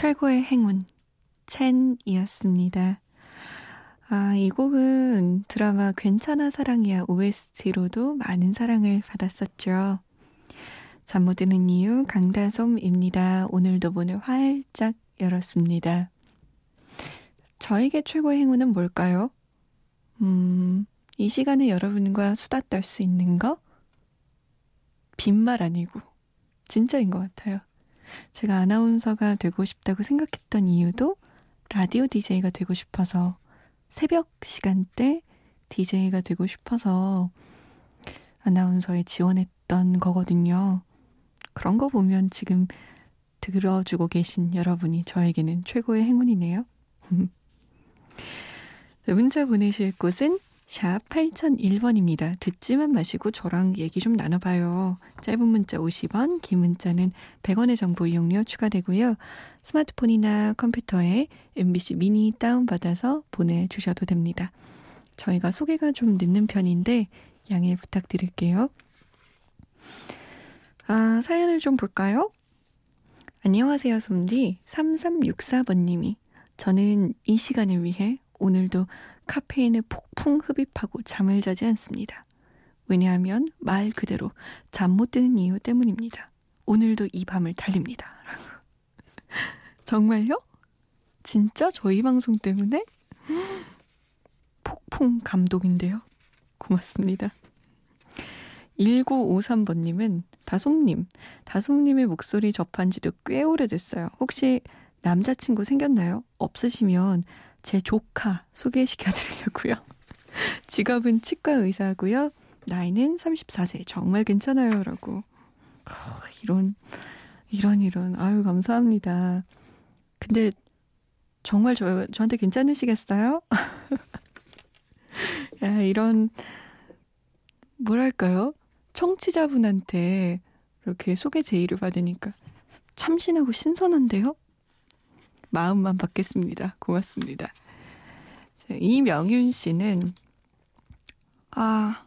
최고의 행운, 첸이었습니다. 아, 이 곡은 드라마 괜찮아 사랑이야 OST로도 많은 사랑을 받았었죠. 잠 못 드는 이유 강다솜입니다. 오늘도 문을 활짝 열었습니다. 저에게 최고의 행운은 뭘까요? 음, 이 시간에 여러분과 수다 떨 수 있는 거? 빈말 아니고, 진짜인 것 같아요. 제가 아나운서가 되고 싶다고 생각했던 이유도 라디오 DJ가 되고 싶어서 새벽 시간대 DJ가 되고 싶어서 아나운서에 지원했던 거거든요. 그런 거 보면 지금 들어주고 계신 여러분이 저에게는 최고의 행운이네요. 문자 보내실 곳은 샵 8001번입니다. 듣지만 마시고 저랑 얘기 좀 나눠봐요. 짧은 문자 50원, 긴 문자는 100원의 정보 이용료 추가되고요. 스마트폰이나 컴퓨터에 MBC 미니 다운받아서 보내주셔도 됩니다. 저희가 소개가 좀 늦는 편인데 양해 부탁드릴게요. 아, 사연을 좀 볼까요? 안녕하세요, 솜디. 3364번님이. 저는 이 시간을 위해 오늘도 카페인을 폭풍 흡입하고 잠을 자지 않습니다. 왜냐하면 말 그대로 잠 못 드는 이유 때문입니다. 오늘도 이 밤을 달립니다. 정말요? 진짜 저희 방송 때문에? 폭풍 감동인데요. 고맙습니다. 1953번님은 다솜님, 다솜님의 목소리 접한 지도 꽤 오래됐어요. 혹시 남자친구 생겼나요? 없으시면 제 조카 소개시켜 드리려고요. 직업은 치과 의사고요. 나이는 34세. 정말 괜찮아요. 라고. 어, 이런, 이런, 이런. 아유, 감사합니다. 근데 정말 저, 저한테 괜찮으시겠어요? 야, 이런, 뭐랄까요? 청취자분한테 이렇게 소개 제의를 받으니까 참신하고 신선한데요? 마음만 받겠습니다. 고맙습니다. 이명윤 씨는 아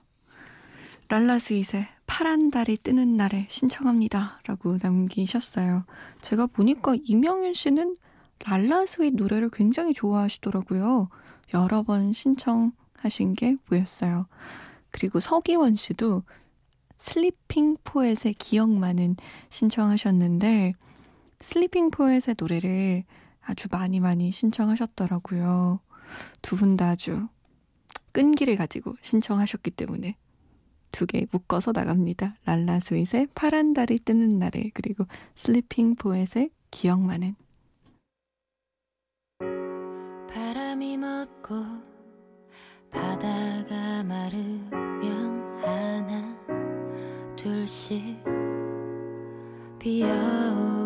랄라 스윗의 파란 달이 뜨는 날에 신청합니다. 라고 남기셨어요. 제가 보니까 이명윤 씨는 랄라 스윗 노래를 굉장히 좋아하시더라고요. 여러 번 신청하신 게 보였어요. 그리고 서기원 씨도 슬리핑 포엣의 기억만은 신청하셨는데 슬리핑 포엣의 노래를 아주 많이 많이 신청하셨더라고요. 두 분 다 아주 끈기를 가지고 신청하셨기 때문에 두 개 묶어서 나갑니다. 랄라 스윗의 파란 달이 뜨는 날에 그리고 슬리핑 포엣의 기억만은 바람이 멎고 바다가 마르면 하나 둘씩 피어오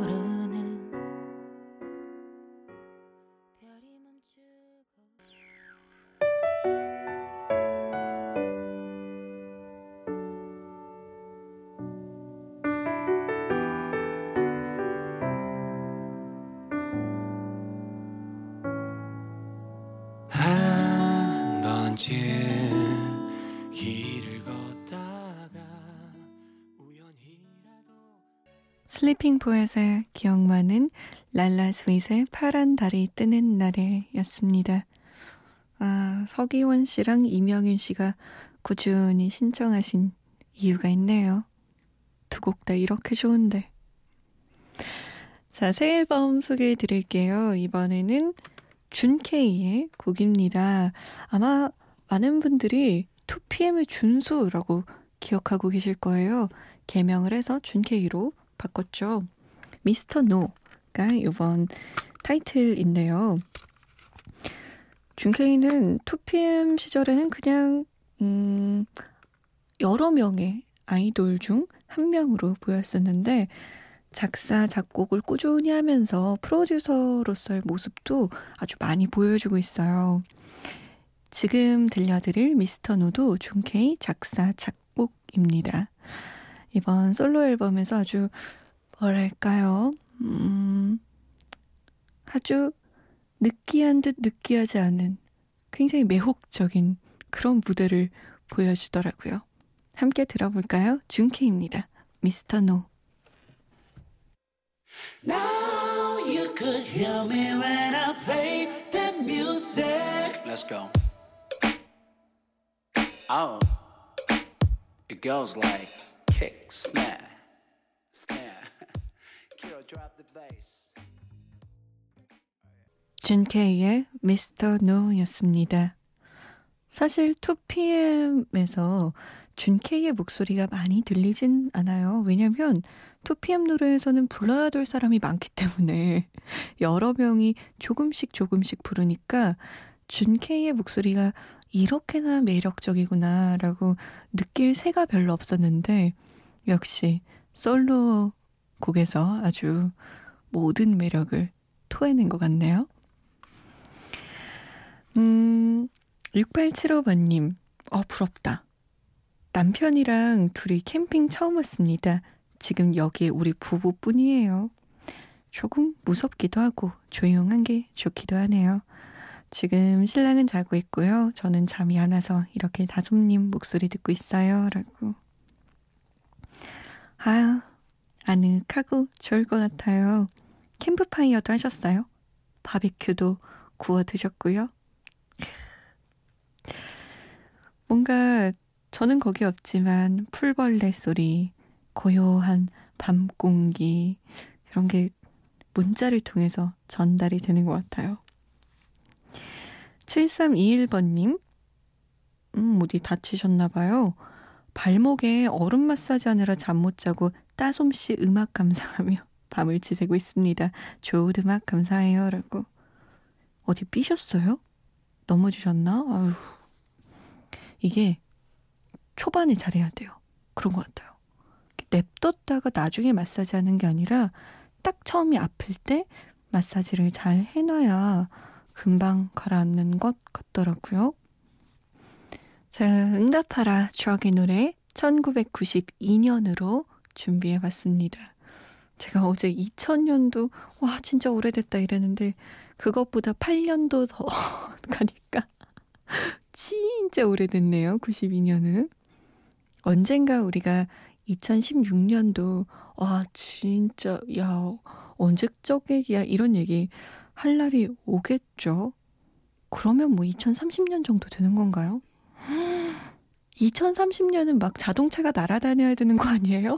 슬리핑 포엣의 기억만은 랄라 스윗의 파란 달이 뜨는 날에 였습니다. 아, 서기원 씨랑 이명윤 씨가 꾸준히 신청하신 이유가 있네요. 두 곡 다 이렇게 좋은데. 자, 새 앨범 소개해 드릴게요. 이번에는 준케이의 곡입니다. 아마 많은 분들이 2PM의 준수라고 기억하고 계실 거예요. 개명을 해서 준케이로 바꿨죠. 미스터 노가 이번 타이틀인데요. 준케이는 2PM 시절에는 그냥 음 여러 명의 아이돌 중 한 명으로 보였었는데 작사, 작곡을 꾸준히 하면서 프로듀서로서의 모습도 아주 많이 보여주고 있어요. 지금 들려드릴 Mr. No도 준케이 작사, 작곡입니다. 이번 솔로 앨범에서 아주 뭐랄까요, 음, 아주 느끼한 듯 느끼하지 않은 굉장히 매혹적인 그런 무대를 보여주더라고요. 함께 들어볼까요? 준케입니다. Mr. No. Now you could hear me when I play the music. Let's go. Oh, it goes like kick, snare, snare. Kiro, drop the bass. 준케이의 미스터 노였습니다. 사실 2PM에서 준케이의 목소리가 많이 들리진 않아요. 왜냐면 2PM 노래에서는 불러야 될 사람이 많기 때문에 여러 명이 조금씩 조금씩 부르니까 준케이의 목소리가 이렇게나 매력적이구나라고 느낄 새가 별로 없었는데 역시 솔로 곡에서 아주 모든 매력을 토해낸 것 같네요. 음, 6875번님, 어, 부럽다. 남편이랑 둘이 캠핑 처음 왔습니다. 지금 여기에 우리 부부뿐이에요. 조금 무섭기도 하고 조용한 게 좋기도 하네요. 지금 신랑은 자고 있고요. 저는 잠이 안 와서 이렇게 다솜님 목소리 듣고 있어요. 라고. 아유, 아늑하고 좋을 것 같아요. 캠프파이어도 하셨어요? 바비큐도 구워 드셨고요. 뭔가 저는 거기 없지만 풀벌레 소리, 고요한 밤 공기 이런 게 문자를 통해서 전달이 되는 것 같아요. 7321번님, 음, 어디 다치셨나 봐요. 발목에 얼음 마사지 하느라 잠 못 자고 따솜씨 음악 감상하며 밤을 지새고 있습니다. 좋은 음악 감사해요. 라고. 어디 삐셨어요? 넘어지셨나? 아유. 이게 초반에 잘해야 돼요. 그런 것 같아요. 냅뒀다가 나중에 마사지 하는 게 아니라 딱 처음에 아플 때 마사지를 잘 해놔야 금방 가라앉는 것 같더라고요. 자, 응답하라 추억의 노래 1992년으로 준비해 봤습니다. 제가 어제 2000년도, 와, 진짜 오래됐다 이랬는데, 그것보다 8년도 더 가니까, 진짜 오래됐네요. 92년은. 언젠가 우리가 2016년도, 와, 진짜, 야, 언제적 얘기야? 이런 얘기 할 날이 오겠죠? 그러면 뭐 2030년 정도 되는 건가요? 2030년은 막 자동차가 날아다녀야 되는 거 아니에요?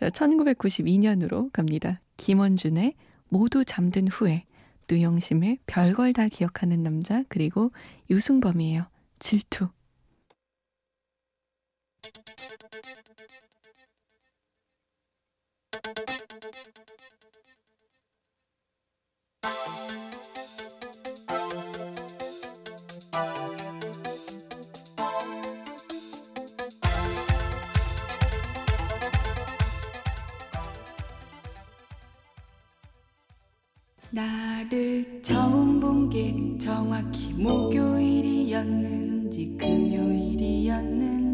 1992년으로 갑니다. 김원준의 모두 잠든 후에, 누영심의 별걸 다 기억하는 남자, 그리고 유승범이에요. 질투. 나를 처음 본 게 정확히 목요일이었는지 금요일이었는지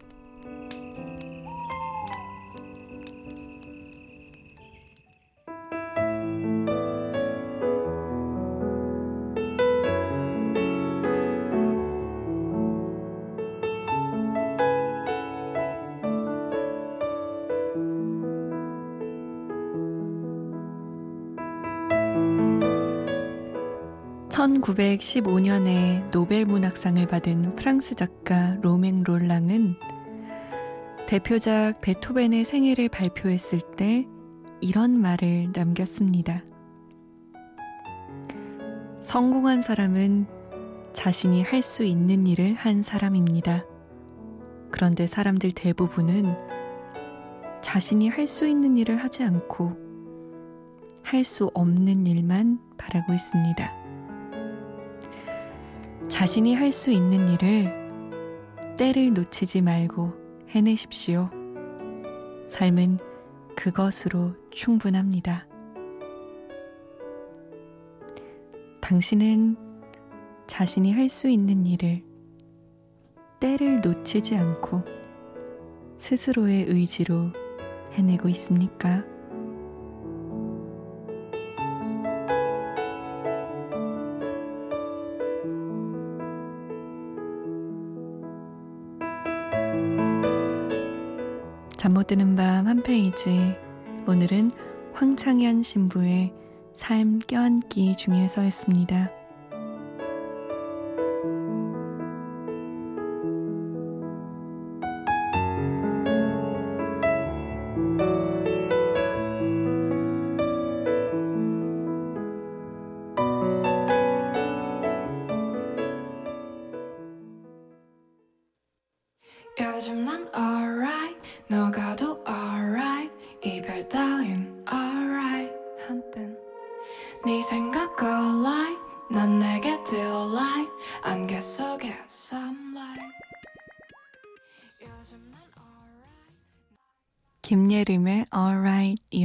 1915년에 노벨 문학상을 받은 프랑스 작가 로맹 롤랑은 대표작 베토벤의 생애를 발표했을 때 이런 말을 남겼습니다. 성공한 사람은 자신이 할 수 있는 일을 한 사람입니다. 그런데 사람들 대부분은 자신이 할 수 있는 일을 하지 않고 할 수 없는 일만 바라고 있습니다. 자신이 할 수 있는 일을 때를 놓치지 말고 해내십시오. 삶은 그것으로 충분합니다. 당신은 자신이 할 수 있는 일을 때를 놓치지 않고 스스로의 의지로 해내고 있습니까? 잠 못 드는 밤 한 페이지. 오늘은 황창현 신부의 삶 껴안기 중에서였습니다.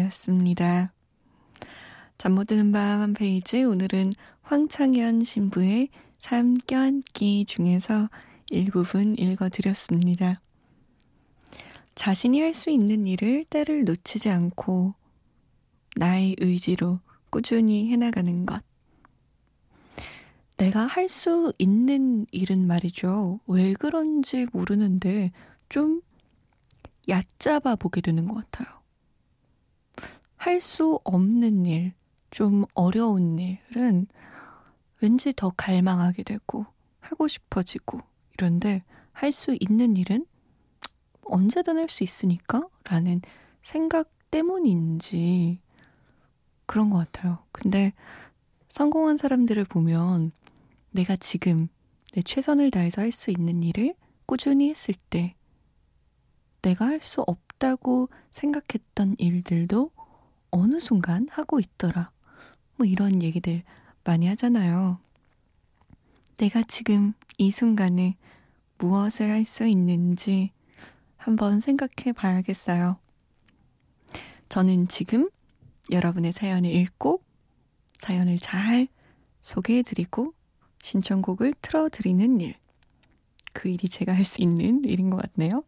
Alright 이었습니다. 잠 못 드는 밤 한 페이지 오늘은 황창현 신부의 삶 껴안기 중에서 일부분 읽어드렸습니다. 자신이 할 수 있는 일을 때를 놓치지 않고 나의 의지로 꾸준히 해나가는 것. 내가 할 수 있는 일은 말이죠. 왜 그런지 모르는데 좀 얕잡아 보게 되는 것 같아요. 할 수 없는 일, 좀 어려운 일은 왠지 더 갈망하게 되고 하고 싶어지고 이런데 할 수 있는 일은 언제든 할 수 있으니까 라는 생각 때문인지 그런 것 같아요. 근데 성공한 사람들을 보면 내가 지금 내 최선을 다해서 할 수 있는 일을 꾸준히 했을 때 내가 할 수 없다고 생각했던 일들도 어느 순간 하고 있더라. 뭐 이런 얘기들 많이 하잖아요. 내가 지금 이 순간에 무엇을 할 수 있는지 한번 생각해 봐야겠어요. 저는 지금 여러분의 사연을 읽고 사연을 잘 소개해 드리고 신청곡을 틀어 드리는 일. 그 일이 제가 할 수 있는 일인 것 같네요.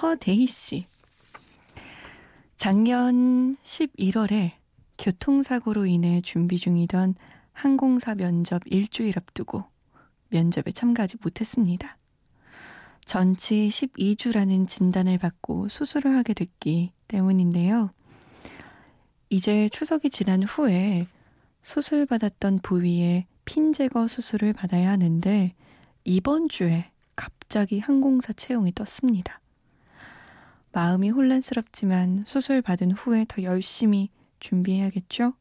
허대희 씨. 작년 11월에 교통사고로 인해 준비 중이던 항공사 면접 일주일 앞두고 면접에 참가하지 못했습니다. 전치 12주라는 진단을 받고 수술을 하게 됐기 때문인데요. 이제 추석이 지난 후에 수술받았던 부위에 핀 제거 수술을 받아야 하는데 이번 주에 갑자기 항공사 채용이 떴습니다. 마음이 혼란스럽지만 수술 받은 후에 더 열심히 준비해야겠죠?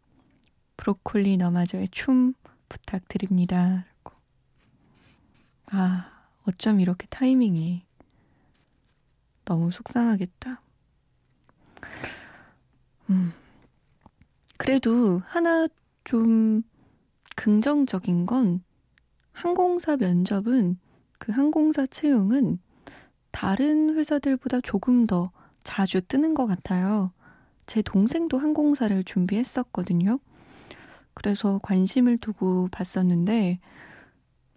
브로콜리 너마저의 춤 부탁드립니다. 아, 어쩜 이렇게 타이밍이 너무 속상하겠다. 음. 그래도 하나 좀 긍정적인 건 항공사 면접은 그 항공사 채용은 다른 회사들보다 조금 더 자주 뜨는 것 같아요. 제 동생도 항공사를 준비했었거든요. 그래서 관심을 두고 봤었는데,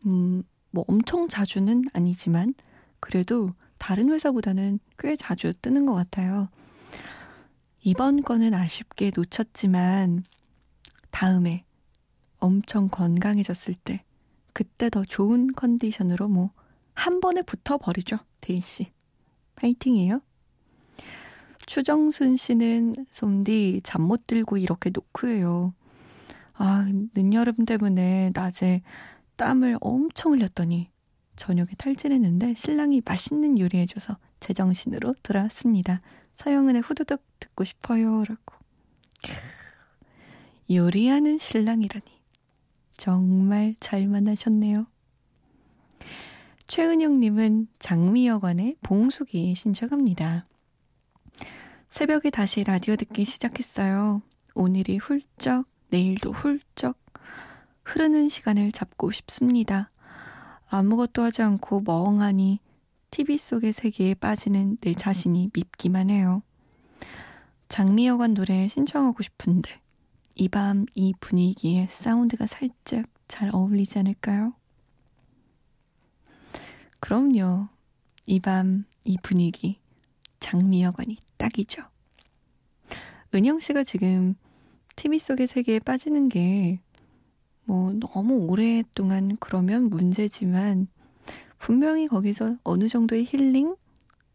음, 뭐 엄청 자주는 아니지만 그래도 다른 회사보다는 꽤 자주 뜨는 것 같아요. 이번 건은 아쉽게 놓쳤지만 다음에 엄청 건강해졌을 때 그때 더 좋은 컨디션으로 뭐 한 번에 붙어버리죠. 데이 씨. 파이팅이에요. 추정순 씨는 솜디 잠 못 들고 이렇게 노크해요. 아, 늦여름 때문에 낮에 땀을 엄청 흘렸더니 저녁에 탈진했는데 신랑이 맛있는 요리해줘서 제정신으로 돌아왔습니다. 서영은의 후두둑 듣고 싶어요. 라고. 요리하는 신랑이라니. 정말 잘 만나셨네요. 최은영님은 장미여관의 봉숙이 신청합니다. 새벽에 다시 라디오 듣기 시작했어요. 오늘이 훌쩍, 내일도 훌쩍 흐르는 시간을 잡고 싶습니다. 아무것도 하지 않고 멍하니 TV 속의 세계에 빠지는 내 자신이 밉기만 해요. 장미여관 노래 신청하고 싶은데 이 밤 이 분위기에 사운드가 살짝 잘 어울리지 않을까요? 그럼요. 이 밤 이 분위기 장미여관이 딱이죠. 은영 씨가 지금 TV 속의 세계에 빠지는 게 뭐 너무 오랫동안 그러면 문제지만 분명히 거기서 어느 정도의 힐링,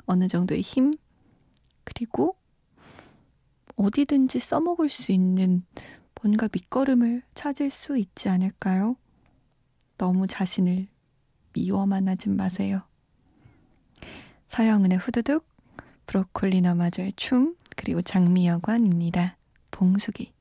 어느 정도의 힘, 그리고 어디든지 써먹을 수 있는 뭔가 밑거름을 찾을 수 있지 않을까요? 너무 자신을 미워만 하진 마세요. 서영은의 후두둑, 브로콜리 너마저의 춤, 그리고 장미여관입니다. 봉숙이.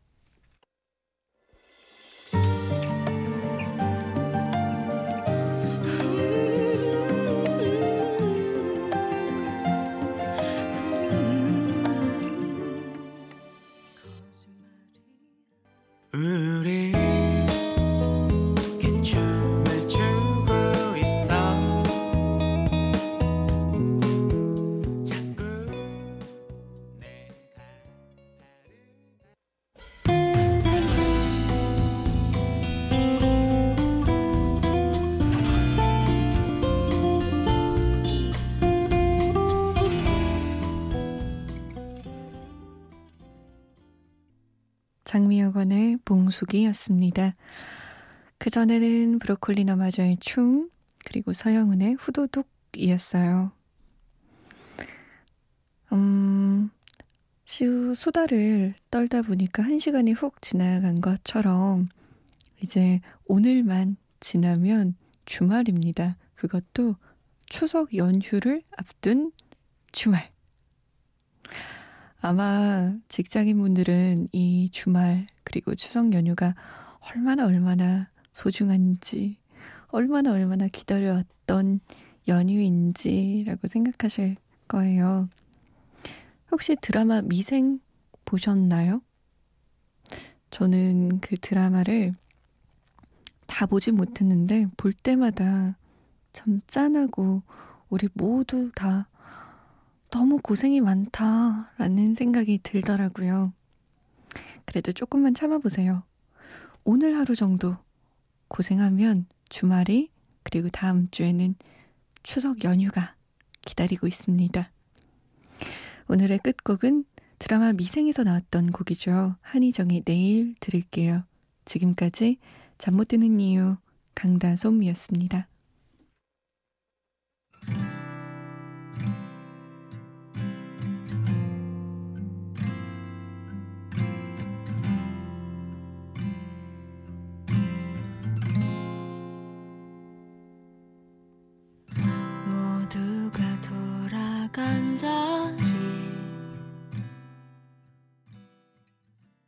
장미여관의 봉숙이었습니다. 그전에는 브로콜리 너마저의 춤, 그리고 서영은의 후도둑이었어요. 음, 수, 수다를 떨다 보니까 한 시간이 훅 지나간 것처럼 이제 오늘만 지나면 주말입니다. 그것도 추석 연휴를 앞둔 주말. 아마 직장인분들은 이 주말 그리고 추석 연휴가 얼마나 얼마나 소중한지 얼마나 얼마나 기다려왔던 연휴인지라고 생각하실 거예요. 혹시 드라마 미생 보셨나요? 저는 그 드라마를 다 보진 못했는데 볼 때마다 참 짠하고 우리 모두 다 너무 고생이 많다라는 생각이 들더라고요. 그래도 조금만 참아보세요. 오늘 하루 정도 고생하면 주말이 그리고 다음 주에는 추석 연휴가 기다리고 있습니다. 오늘의 끝곡은 드라마 미생에서 나왔던 곡이죠. 한희정의 내일 들을게요. 지금까지 잠 못 드는 이유 강다솜이었습니다.